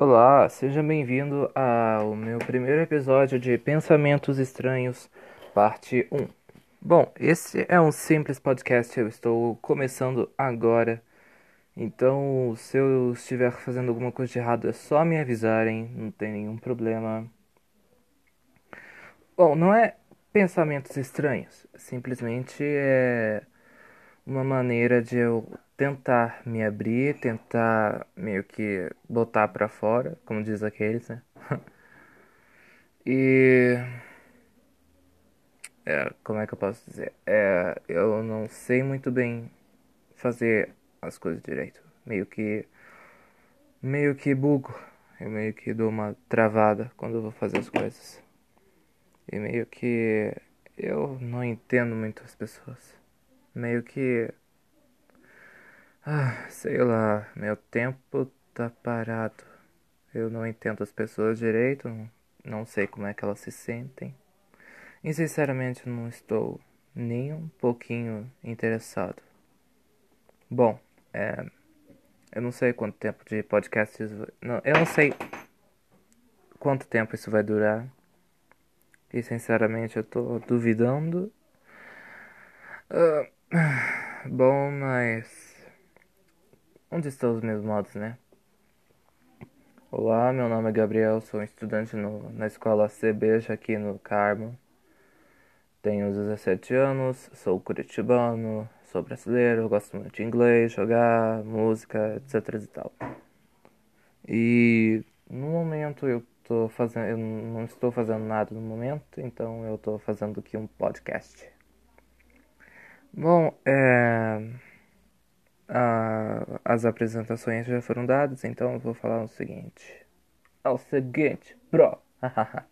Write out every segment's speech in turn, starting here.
Olá, seja bem-vindo ao meu primeiro episódio de Pensamentos Estranhos, parte 1. Bom, esse é um simples podcast, eu estou começando agora, então se eu estiver fazendo alguma coisa de errado é só me avisarem, não tem nenhum problema. Bom, não é pensamentos estranhos, simplesmente é uma maneira de eu tentar me abrir, tentar meio que botar pra fora, como diz aqueles, né? e. É, como é que eu posso dizer? É, eu não sei muito bem fazer as coisas direito. Meio que. Meio que bugo. Eu meio que dou uma travada quando eu vou fazer as coisas. E meio que. Eu não entendo muito as pessoas. Meio que ah, sei lá, meu tempo tá parado. Eu não entendo as pessoas direito, não sei como é que elas se sentem. E sinceramente não estou nem um pouquinho interessado. Bom, é, eu não sei quanto tempo de podcast isso vai, não, eu não sei quanto tempo isso vai durar. E sinceramente eu tô duvidando. Uh, bom, mas Onde estão os meus modos, né? Olá, meu nome é Gabriel, sou estudante no, na escola CB aqui no Carmo. Tenho 17 anos, sou curitibano, sou brasileiro, gosto muito de inglês, jogar, música, etc e tal. E no momento eu tô fazendo, eu não estou fazendo nada no momento, então eu tô fazendo aqui um podcast. Bom, é ah, as apresentações já foram dadas, então eu vou falar o seguinte. É o seguinte, bro.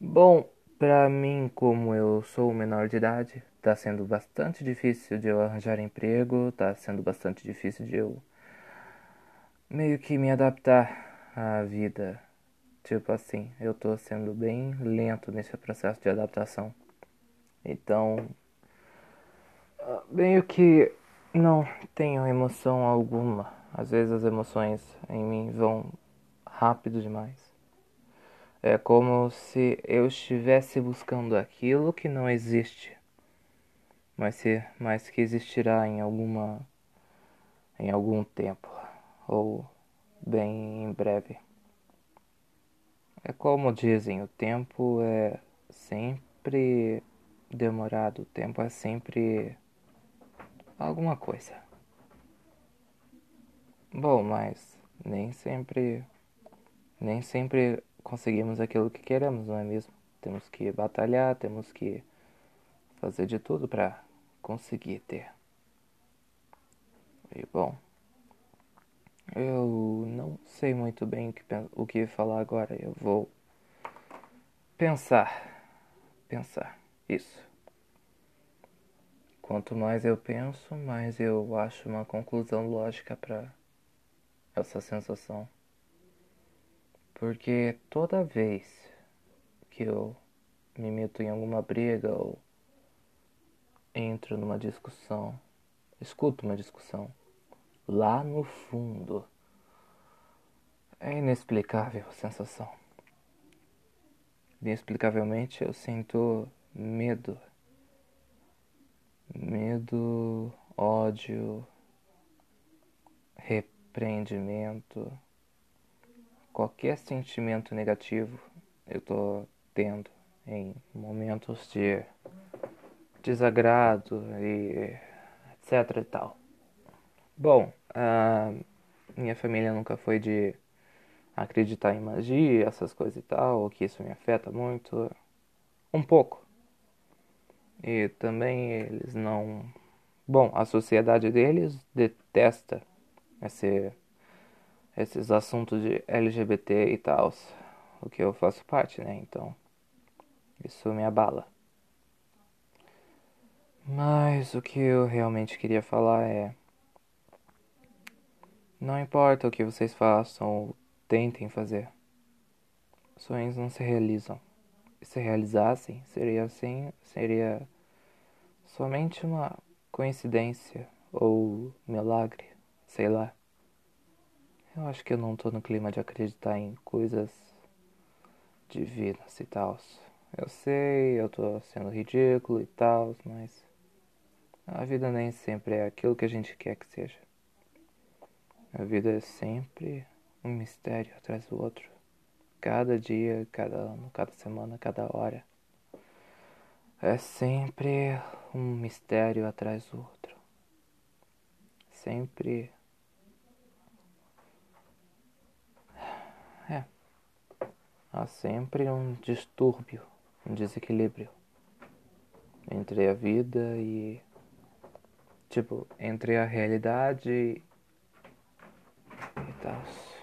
Bom, pra mim, como eu sou menor de idade, tá sendo bastante difícil de eu arranjar emprego, tá sendo bastante difícil de eu meio que me adaptar à vida. Tipo assim, eu tô sendo bem lento nesse processo de adaptação. Então, meio que não tenho emoção alguma. Às vezes as emoções em mim vão rápido demais. É como se eu estivesse buscando aquilo que não existe, mas, se, mas que existirá em alguma em algum tempo ou bem em breve. É como dizem, o tempo é sempre demorado, o tempo é sempre alguma coisa. Bom, mas nem sempre nem sempre conseguimos aquilo que queremos, não é mesmo? Temos que batalhar, temos que fazer de tudo para conseguir ter. E bom, eu não sei muito bem o que, o que falar agora. Eu vou pensar, pensar isso. Quanto mais eu penso, mais eu acho uma conclusão lógica para essa sensação. Porque toda vez que eu me meto em alguma briga ou entro numa discussão, escuto uma discussão, lá no fundo, é inexplicável a sensação. Inexplicavelmente eu sinto medo medo, ódio, repreendimento, qualquer sentimento negativo eu tô tendo em momentos de desagrado e etc e tal. Bom, minha família nunca foi de acreditar em magia, essas coisas e tal, que isso me afeta muito. Um pouco. E também eles não. Bom, a sociedade deles detesta esse, esses assuntos de LGBT e tal, o que eu faço parte, né? Então, isso me abala. Mas o que eu realmente queria falar é. Não importa o que vocês façam ou tentem fazer, sonhos não se realizam. Se realizassem, seria assim, seria somente uma coincidência ou milagre, sei lá. Eu acho que eu não tô no clima de acreditar em coisas divinas e tal. Eu sei, eu tô sendo ridículo e tal, mas a vida nem sempre é aquilo que a gente quer que seja. A vida é sempre um mistério atrás do outro. Cada dia, cada ano, cada semana, cada hora. É sempre um mistério atrás do outro. Sempre. É. Há sempre um distúrbio, um desequilíbrio entre a vida e. Tipo, entre a realidade e tal.